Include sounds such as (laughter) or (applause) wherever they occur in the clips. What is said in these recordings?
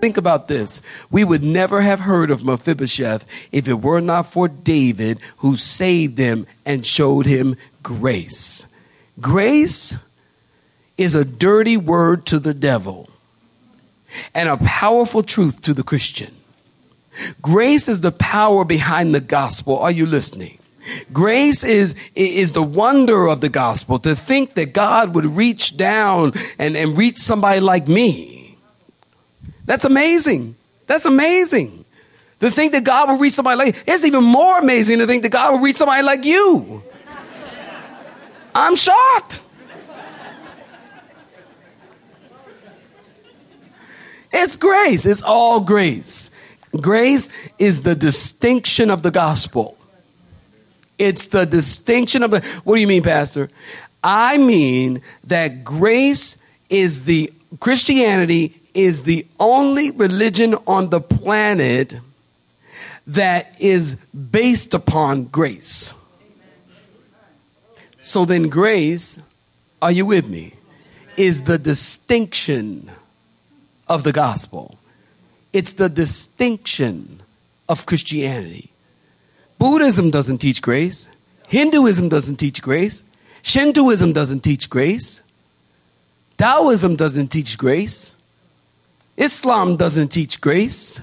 Think about this. We would never have heard of Mephibosheth if it were not for David who saved him and showed him grace. Grace is a dirty word to the devil and a powerful truth to the Christian. Grace is the power behind the gospel. Are you listening? Grace is, is the wonder of the gospel to think that God would reach down and, and reach somebody like me that's amazing. That's amazing. To think that God will reach somebody like it's even more amazing to think that God will reach somebody like you. I'm shocked. It's grace. It's all grace. Grace is the distinction of the gospel. It's the distinction of the. What do you mean, Pastor? I mean that grace is the Christianity is the only religion on the planet that is based upon grace. So then, grace, are you with me? Is the distinction of the gospel. It's the distinction of Christianity. Buddhism doesn't teach grace. Hinduism doesn't teach grace. Shintoism doesn't teach grace. Taoism doesn't teach grace. Islam doesn't teach grace.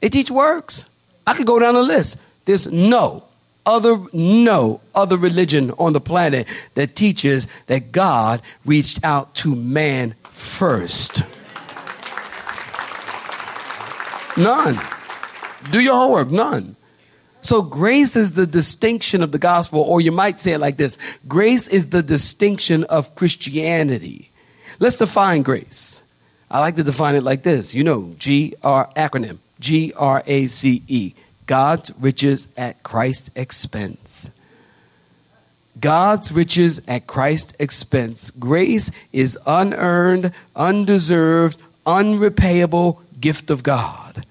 They teach works. I could go down the list. There's no other no other religion on the planet that teaches that God reached out to man first. None. Do your homework. None. So grace is the distinction of the gospel, or you might say it like this grace is the distinction of Christianity. Let's define grace. I like to define it like this. You know, G R acronym G R A C E. God's riches at Christ's expense. God's riches at Christ's expense. Grace is unearned, undeserved, unrepayable gift of God.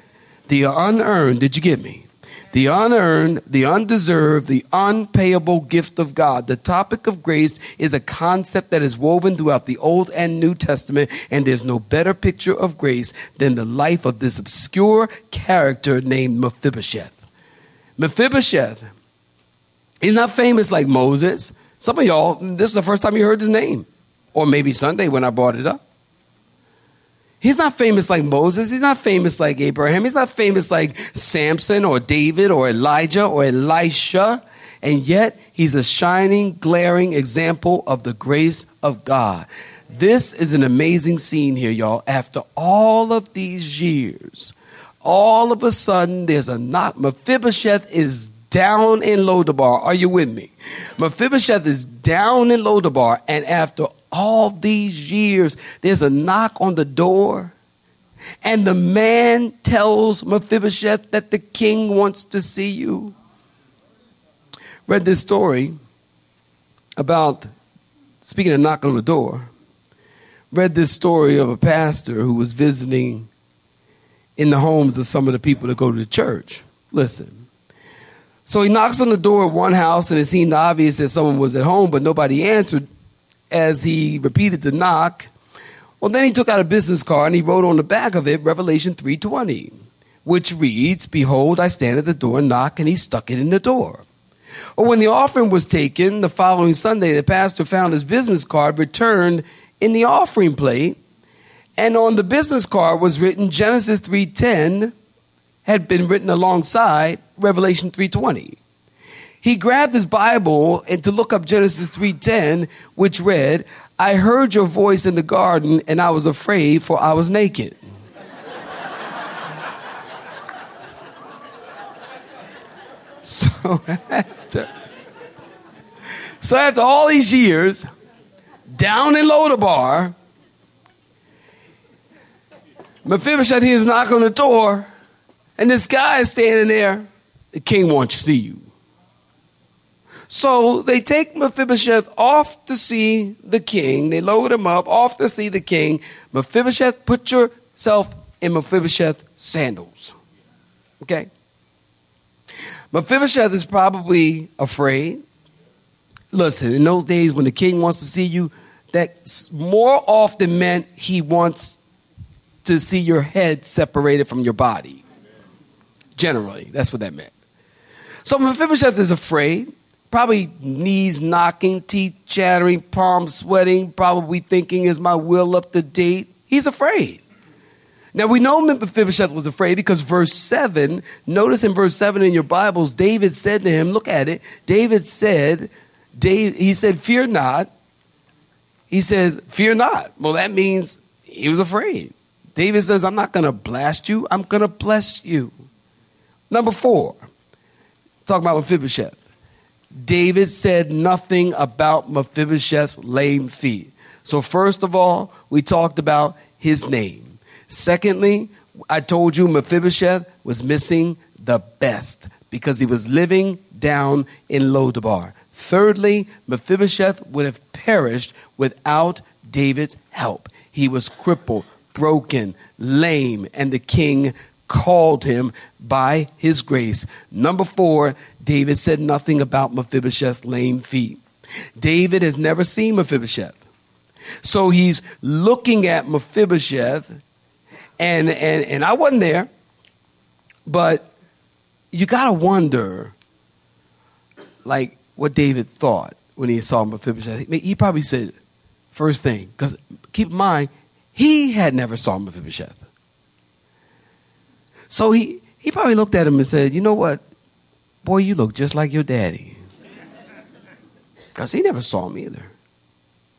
The unearned, did you get me? The unearned, the undeserved, the unpayable gift of God. The topic of grace is a concept that is woven throughout the Old and New Testament, and there's no better picture of grace than the life of this obscure character named Mephibosheth. Mephibosheth, he's not famous like Moses. Some of y'all, this is the first time you heard his name, or maybe Sunday when I brought it up. He's not famous like Moses. He's not famous like Abraham. He's not famous like Samson or David or Elijah or Elisha. And yet, he's a shining, glaring example of the grace of God. This is an amazing scene here, y'all. After all of these years, all of a sudden, there's a knock. Mephibosheth is down in Lodabar. Are you with me? Mephibosheth is down in Lodabar, and after all these years, there's a knock on the door, and the man tells Mephibosheth that the king wants to see you. Read this story about, speaking of knocking on the door, read this story of a pastor who was visiting in the homes of some of the people that go to the church. Listen. So he knocks on the door of one house, and it seemed obvious that someone was at home, but nobody answered as he repeated the knock. Well, then he took out a business card and he wrote on the back of it Revelation 3:20, which reads, "Behold, I stand at the door and knock," and he stuck it in the door. Or when the offering was taken the following Sunday, the pastor found his business card returned in the offering plate, and on the business card was written Genesis 3:10 had been written alongside Revelation 3:20. He grabbed his Bible and to look up Genesis 3:10, which read, "I heard your voice in the garden and I was afraid for I was naked." (laughs) so after, so after all these years, down in Lodabar, Mephibosheth hears knock on the door, and this guy is standing there. The king wants to see you. So they take Mephibosheth off to see the king. They load him up off to see the king. Mephibosheth, put yourself in Mephibosheth sandals. Okay? Mephibosheth is probably afraid. Listen, in those days when the king wants to see you, that more often meant he wants to see your head separated from your body. Generally, that's what that meant. So Mephibosheth is afraid, probably knees knocking, teeth chattering, palms sweating, probably thinking, is my will up to date? He's afraid. Now we know Mephibosheth was afraid because verse 7, notice in verse 7 in your Bibles, David said to him, look at it, David said, Dave, he said, fear not. He says, fear not. Well, that means he was afraid. David says, I'm not going to blast you, I'm going to bless you. Number four, talk about Mephibosheth. David said nothing about Mephibosheth's lame feet. So, first of all, we talked about his name. Secondly, I told you Mephibosheth was missing the best because he was living down in Lodabar. Thirdly, Mephibosheth would have perished without David's help. He was crippled, broken, lame, and the king called him by his grace. Number four, David said nothing about Mephibosheth's lame feet. David has never seen Mephibosheth. So he's looking at Mephibosheth, and, and, and I wasn't there, but you got to wonder, like, what David thought when he saw Mephibosheth. He probably said, first thing, because keep in mind, he had never saw Mephibosheth. So he, he probably looked at him and said, You know what? Boy, you look just like your daddy. Because he never saw him either.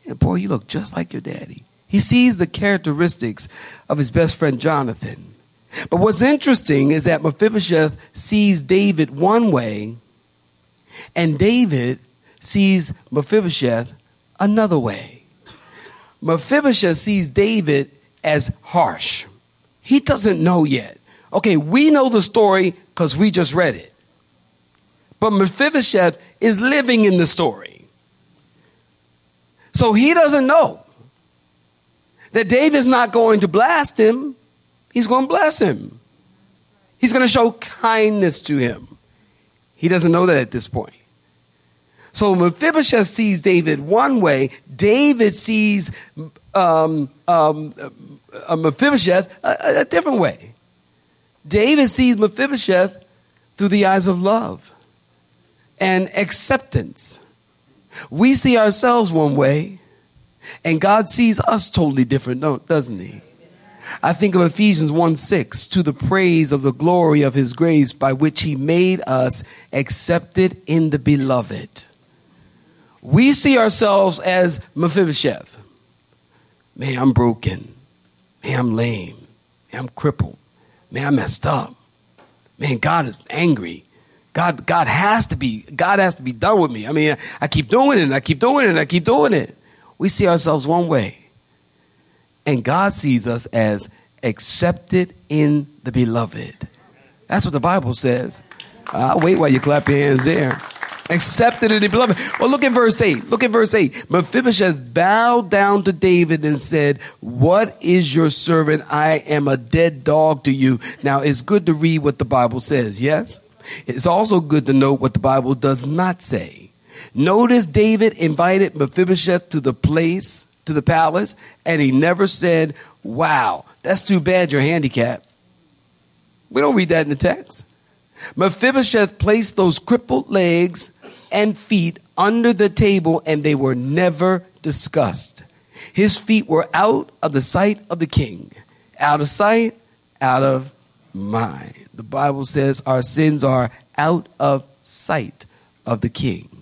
Yeah, boy, you look just like your daddy. He sees the characteristics of his best friend Jonathan. But what's interesting is that Mephibosheth sees David one way, and David sees Mephibosheth another way. Mephibosheth sees David as harsh. He doesn't know yet. Okay, we know the story because we just read it. But Mephibosheth is living in the story. So he doesn't know that David's not going to blast him, he's going to bless him. He's going to show kindness to him. He doesn't know that at this point. So Mephibosheth sees David one way, David sees um, um, uh, Mephibosheth a, a different way. David sees Mephibosheth through the eyes of love and acceptance. We see ourselves one way, and God sees us totally different, doesn't He? I think of Ephesians 1 6, to the praise of the glory of His grace by which He made us accepted in the beloved. We see ourselves as Mephibosheth. Man, I'm broken. Man, I'm lame. Man, I'm crippled. Man, I messed up. Man, God is angry. God, God has to be, God has to be done with me. I mean, I, I keep doing it and I keep doing it and I keep doing it. We see ourselves one way. And God sees us as accepted in the beloved. That's what the Bible says. I'll wait while you clap your hands there accepted in the beloved. Well, look at verse 8. Look at verse 8. Mephibosheth bowed down to David and said, What is your servant? I am a dead dog to you. Now, it's good to read what the Bible says, yes? It's also good to note what the Bible does not say. Notice David invited Mephibosheth to the place, to the palace, and he never said, Wow, that's too bad you're handicapped. We don't read that in the text. Mephibosheth placed those crippled legs and feet under the table, and they were never discussed. His feet were out of the sight of the king. Out of sight, out of mind. The Bible says our sins are out of sight of the king.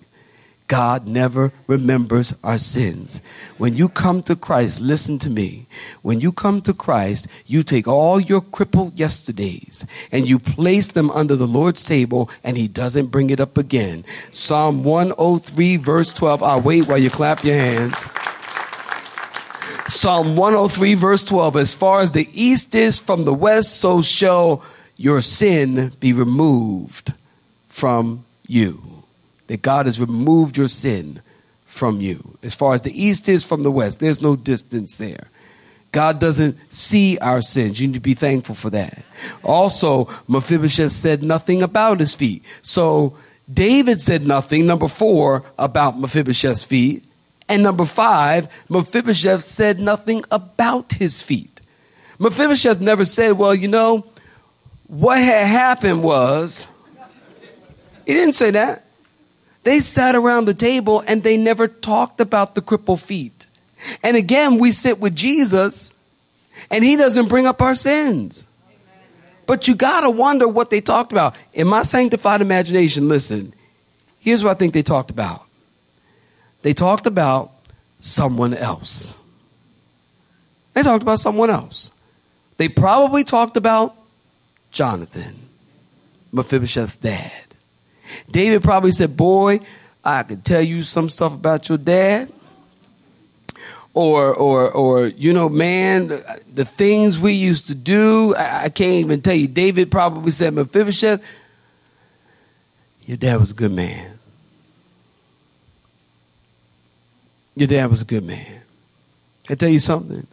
God never remembers our sins. When you come to Christ, listen to me. When you come to Christ, you take all your crippled yesterdays and you place them under the Lord's table and he doesn't bring it up again. Psalm 103 verse 12. I'll wait while you clap your hands. Psalm 103 verse 12. As far as the east is from the west, so shall your sin be removed from you that God has removed your sin from you. As far as the east is from the west, there's no distance there. God doesn't see our sins. You need to be thankful for that. Also, Mephibosheth said nothing about his feet. So David said nothing, number four, about Mephibosheth's feet. And number five, Mephibosheth said nothing about his feet. Mephibosheth never said, well, you know, what had happened was, he didn't say that. They sat around the table and they never talked about the crippled feet. And again, we sit with Jesus and he doesn't bring up our sins. But you got to wonder what they talked about. In my sanctified imagination, listen, here's what I think they talked about. They talked about someone else. They talked about someone else. They probably talked about Jonathan, Mephibosheth's dad. David probably said, Boy, I could tell you some stuff about your dad. Or, or, or, you know, man, the things we used to do, I, I can't even tell you. David probably said, Mephibosheth, your dad was a good man. Your dad was a good man. I tell you something.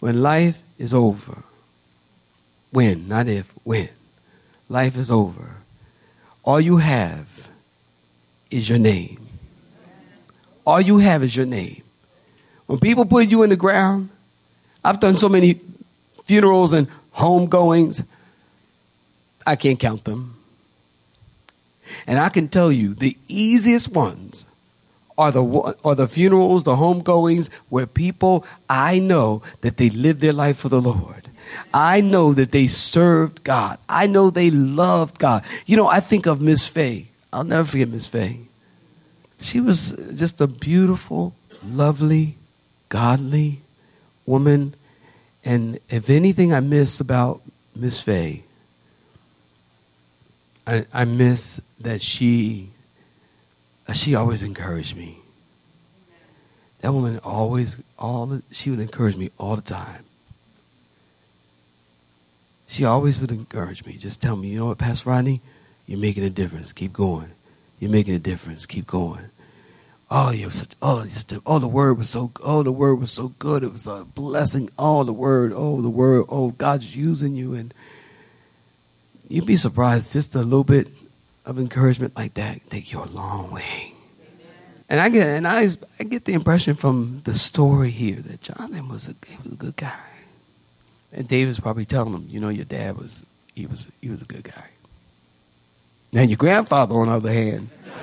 When life is over, when, not if, when, life is over, all you have is your name. All you have is your name. When people put you in the ground, I've done so many funerals and homegoings, I can't count them. And I can tell you the easiest ones are the, are the funerals, the homegoings where people, I know that they live their life for the Lord. I know that they served God. I know they loved God. You know, I think of Miss Faye. I'll never forget Miss Faye. She was just a beautiful, lovely, godly woman. And if anything I miss about Miss Faye, I, I miss that she uh, she always encouraged me. That woman always all she would encourage me all the time she always would encourage me. Just tell me, you know what, Pastor Rodney, you're making a difference. Keep going. You're making a difference. Keep going. Oh, you're such. Oh, such oh, the word was so. Oh, the word was so good. It was a blessing. Oh, the word. Oh, the word. Oh, God's using you, and you'd be surprised. Just a little bit of encouragement like that take you a long way. And I get and I I get the impression from the story here that Jonathan was a he was a good guy. And David's probably telling him, you know, your dad was he was he was a good guy. Now your grandfather, on the other hand, (laughs)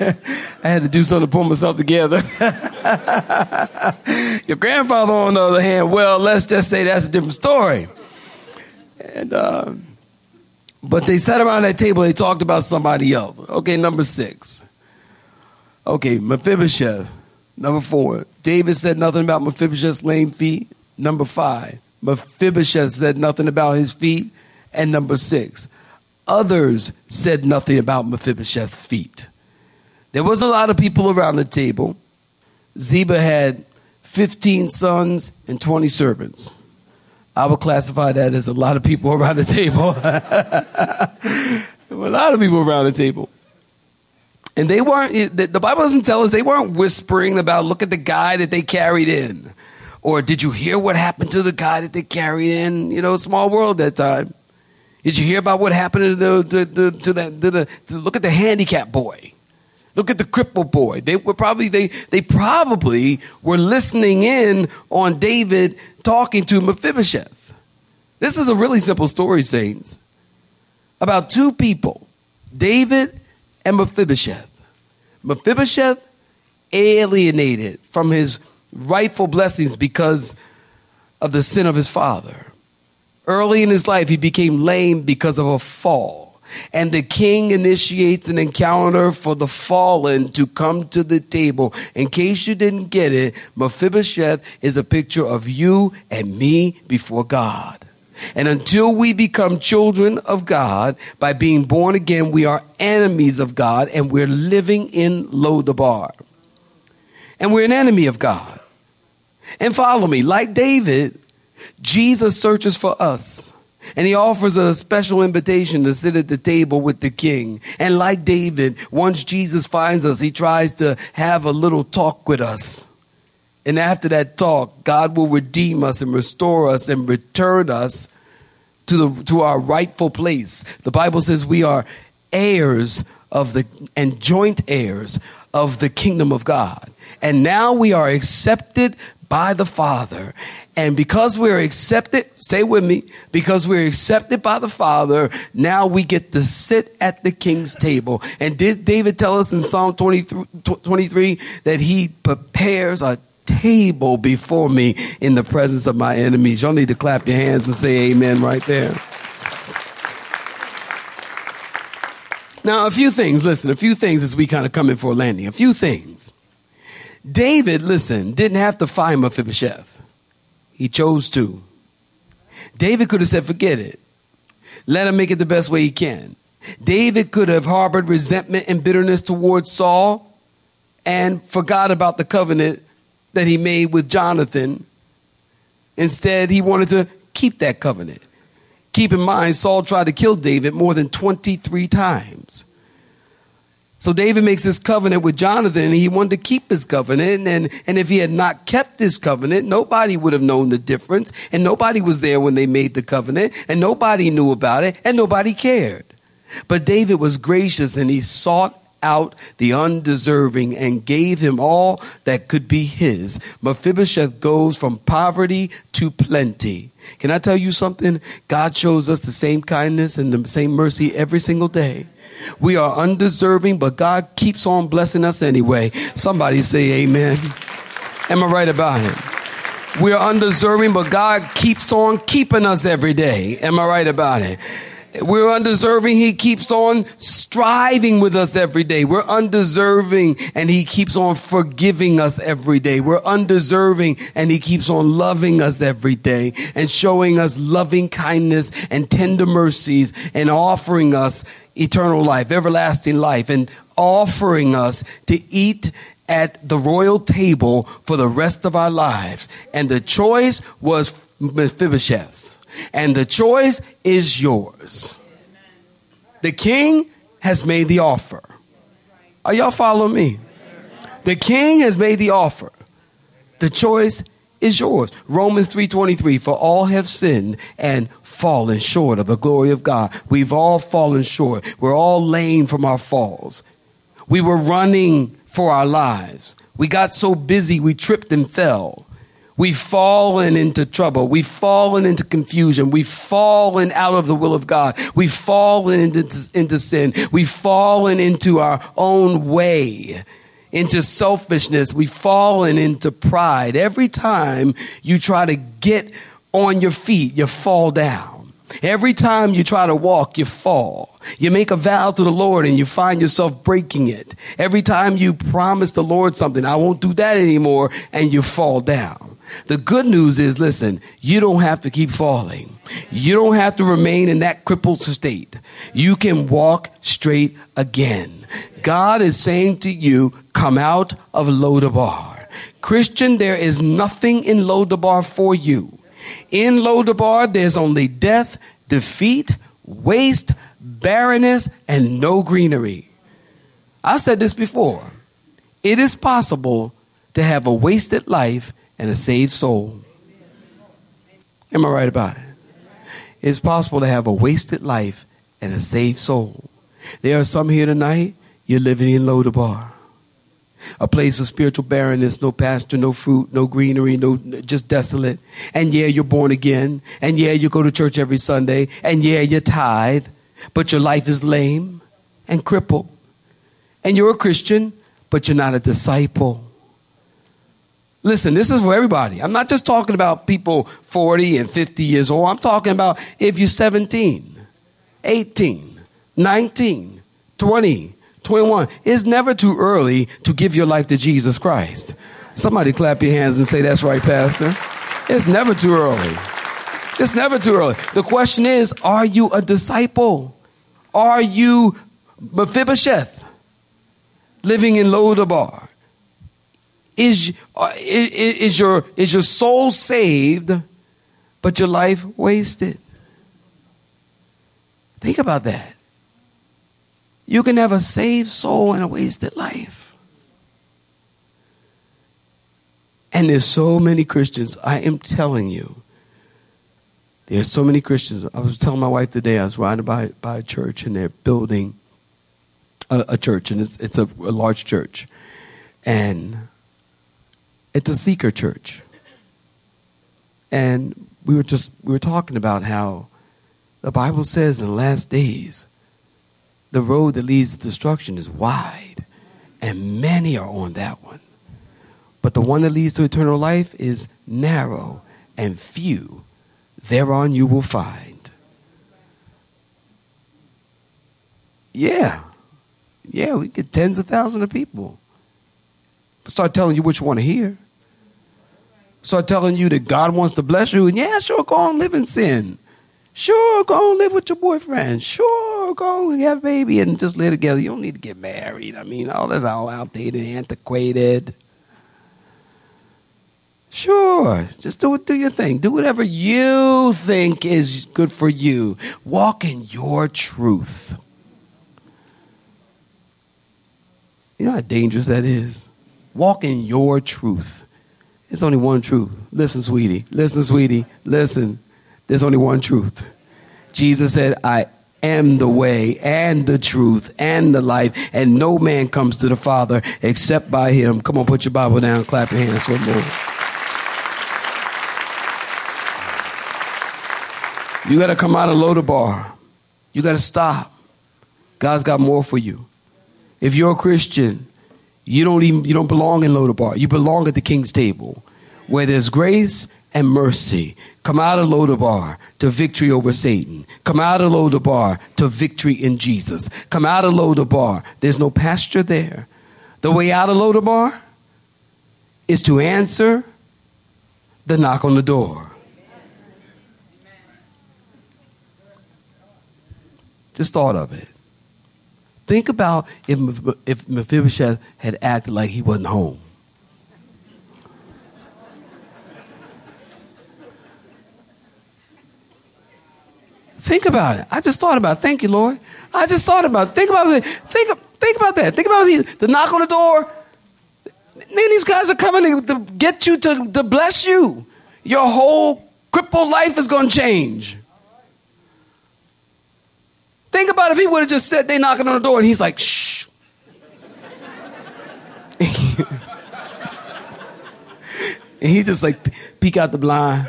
I had to do something to pull myself together. (laughs) your grandfather, on the other hand, well, let's just say that's a different story. And uh, but they sat around that table. They talked about somebody else. Okay, number six. Okay, Mephibosheth Number four, David said nothing about Mephibosheth's lame feet. Number five, Mephibosheth said nothing about his feet. And number six, others said nothing about Mephibosheth's feet. There was a lot of people around the table. Ziba had 15 sons and 20 servants. I would classify that as a lot of people (laughs) around the table. (laughs) a lot of people around the table. And they weren't, the Bible doesn't tell us they weren't whispering about, look at the guy that they carried in. Or did you hear what happened to the guy that they carried in? You know, small world that time. Did you hear about what happened to the, to, to, to that, to the, to look at the handicapped boy? Look at the crippled boy. They were probably, they, they probably were listening in on David talking to Mephibosheth. This is a really simple story, saints, about two people, David and Mephibosheth. Mephibosheth alienated from his rightful blessings because of the sin of his father. Early in his life, he became lame because of a fall. And the king initiates an encounter for the fallen to come to the table. In case you didn't get it, Mephibosheth is a picture of you and me before God. And until we become children of God by being born again, we are enemies of God and we're living in Lodabar. And we're an enemy of God. And follow me, like David, Jesus searches for us. And he offers a special invitation to sit at the table with the king. And like David, once Jesus finds us, he tries to have a little talk with us. And after that talk, God will redeem us and restore us and return us to, the, to our rightful place. The Bible says we are heirs of the and joint heirs of the kingdom of God. And now we are accepted by the Father. And because we're accepted, stay with me, because we're accepted by the Father, now we get to sit at the king's table. And did David tell us in Psalm 23, 23 that he prepares a table before me in the presence of my enemies? Y'all need to clap your hands and say amen right there. Now, a few things, listen, a few things as we kind of come in for a landing. A few things. David, listen, didn't have to find Mephibosheth. He chose to. David could have said, forget it. Let him make it the best way he can. David could have harbored resentment and bitterness towards Saul and forgot about the covenant that he made with Jonathan. Instead, he wanted to keep that covenant. Keep in mind, Saul tried to kill David more than 23 times. So David makes this covenant with Jonathan and he wanted to keep his covenant. And, and if he had not kept this covenant, nobody would have known the difference. And nobody was there when they made the covenant and nobody knew about it and nobody cared. But David was gracious and he sought out the undeserving and gave him all that could be his. Mephibosheth goes from poverty to plenty. Can I tell you something? God shows us the same kindness and the same mercy every single day. We are undeserving, but God keeps on blessing us anyway. Somebody say amen. Am I right about it? We are undeserving, but God keeps on keeping us every day. Am I right about it? We're undeserving. He keeps on striving with us every day. We're undeserving and he keeps on forgiving us every day. We're undeserving and he keeps on loving us every day and showing us loving kindness and tender mercies and offering us eternal life, everlasting life and offering us to eat at the royal table for the rest of our lives. And the choice was Mephibosheth's and the choice is yours. The king has made the offer. Are y'all following me? The king has made the offer. The choice is yours. Romans 3:23 for all have sinned and fallen short of the glory of God. We've all fallen short. We're all lame from our falls. We were running for our lives. We got so busy we tripped and fell. We've fallen into trouble. We've fallen into confusion. We've fallen out of the will of God. We've fallen into, into sin. We've fallen into our own way, into selfishness. We've fallen into pride. Every time you try to get on your feet, you fall down. Every time you try to walk, you fall. You make a vow to the Lord and you find yourself breaking it. Every time you promise the Lord something, I won't do that anymore, and you fall down. The good news is, listen, you don't have to keep falling. You don't have to remain in that crippled state. You can walk straight again. God is saying to you, come out of Lodabar. Christian, there is nothing in Lodabar for you. In Lodabar, there's only death, defeat, waste, barrenness, and no greenery. I've said this before. It is possible to have a wasted life and a saved soul. Am I right about it? It's possible to have a wasted life and a saved soul. There are some here tonight, you're living in Lodabar. A place of spiritual barrenness, no pasture, no fruit, no greenery, no just desolate. And yeah, you're born again. And yeah, you go to church every Sunday. And yeah, you tithe. But your life is lame and crippled. And you're a Christian, but you're not a disciple. Listen, this is for everybody. I'm not just talking about people 40 and 50 years old. I'm talking about if you're 17, 18, 19, 20, 21. It's never too early to give your life to Jesus Christ. Somebody clap your hands and say, That's right, Pastor. It's never too early. It's never too early. The question is, are you a disciple? Are you Mephibosheth living in Lodabar? Is, is, is, your, is your soul saved, but your life wasted? Think about that. You can have a saved soul and a wasted life. And there's so many Christians, I am telling you, there's so many Christians. I was telling my wife today, I was riding by, by a church and they're building a, a church, and it's, it's a, a large church. And it's a seeker church. And we were just we were talking about how the Bible says in the last days the road that leads to destruction is wide, and many are on that one. But the one that leads to eternal life is narrow and few thereon you will find. Yeah. Yeah, we get tens of thousands of people. Start telling you what you want to hear. Start telling you that God wants to bless you. And yeah, sure, go and live in sin. Sure, go and live with your boyfriend. Sure, go and have a baby and just live together. You don't need to get married. I mean, all that's all outdated, antiquated. Sure, just do. Do your thing. Do whatever you think is good for you. Walk in your truth. You know how dangerous that is. Walk in your truth. It's only one truth. Listen, sweetie. Listen, sweetie. Listen. There's only one truth. Jesus said, "I am the way and the truth and the life, and no man comes to the Father except by Him." Come on, put your Bible down. Clap your hands for moment. You got to come out of Lodabar. You got to stop. God's got more for you. If you're a Christian, you don't even you don't belong in Lodabar. You belong at the King's table, where there's grace and mercy. Come out of Lodabar to victory over Satan. Come out of Lodabar to victory in Jesus. Come out of Lodabar. There's no pasture there. The way out of Lodabar is to answer the knock on the door. Just thought of it. Think about if, if Mephibosheth had acted like he wasn't home. Think about it. I just thought about it. Thank you, Lord. I just thought about it. Think about it. Think, think about that. Think about it. the knock on the door. Man, these guys are coming to get you to, to bless you. Your whole crippled life is going to change. Think about if he would have just said they knocking on the door and he's like, shh. (laughs) and he just like peek out the blind.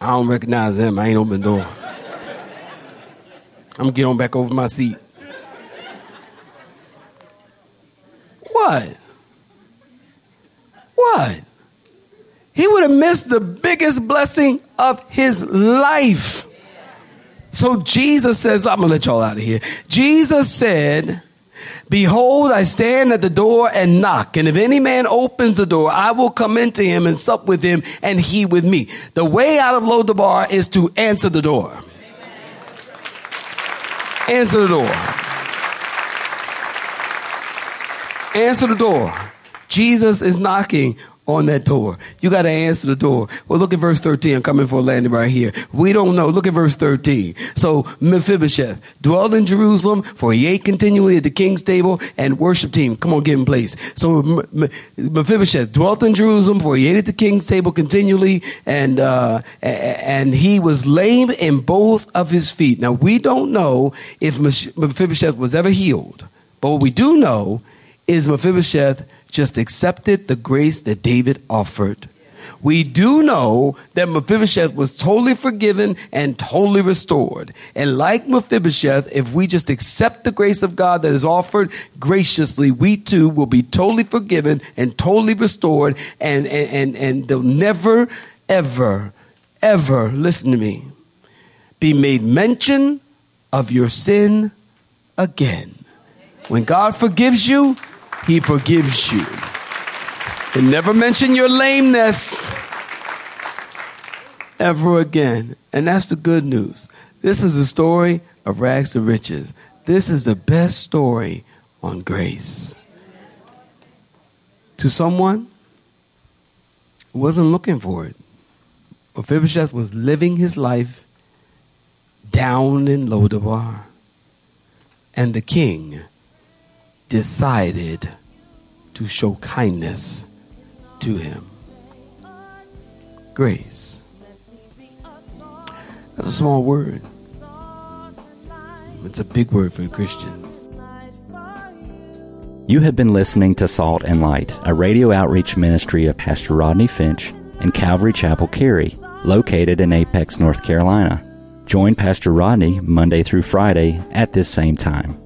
I don't recognize them. I ain't open the door. I'm gonna get on back over my seat. What? What? He would have missed the biggest blessing of his life. So Jesus says, I'm going to let y'all out of here. Jesus said, Behold, I stand at the door and knock, and if any man opens the door, I will come into him and sup with him, and he with me. The way out of Lodabar is to answer the door. Answer the door. Answer the door. Jesus is knocking on that door. You got to answer the door. Well, look at verse 13. I'm coming for a landing right here. We don't know. Look at verse 13. So Mephibosheth dwelled in Jerusalem, for he ate continually at the king's table and worship team. Come on, get in place. So Mephibosheth dwelt in Jerusalem, for he ate at the king's table continually, and uh, and he was lame in both of his feet. Now we don't know if Mephibosheth was ever healed, but what we do know is Mephibosheth just accepted the grace that David offered. We do know that Mephibosheth was totally forgiven and totally restored. And like Mephibosheth, if we just accept the grace of God that is offered graciously, we too will be totally forgiven and totally restored and, and, and, and they'll never, ever, ever, listen to me, be made mention of your sin again. When God forgives you, He forgives you. And never mention your lameness ever again. And that's the good news. This is a story of rags to riches. This is the best story on grace. To someone who wasn't looking for it, Mephibosheth was living his life down in Lodabar. And the king decided to show kindness to him. Grace. That's a small word. It's a big word for a Christian. You have been listening to Salt and Light, a radio outreach ministry of Pastor Rodney Finch and Calvary Chapel Cary, located in Apex, North Carolina. Join Pastor Rodney Monday through Friday at this same time.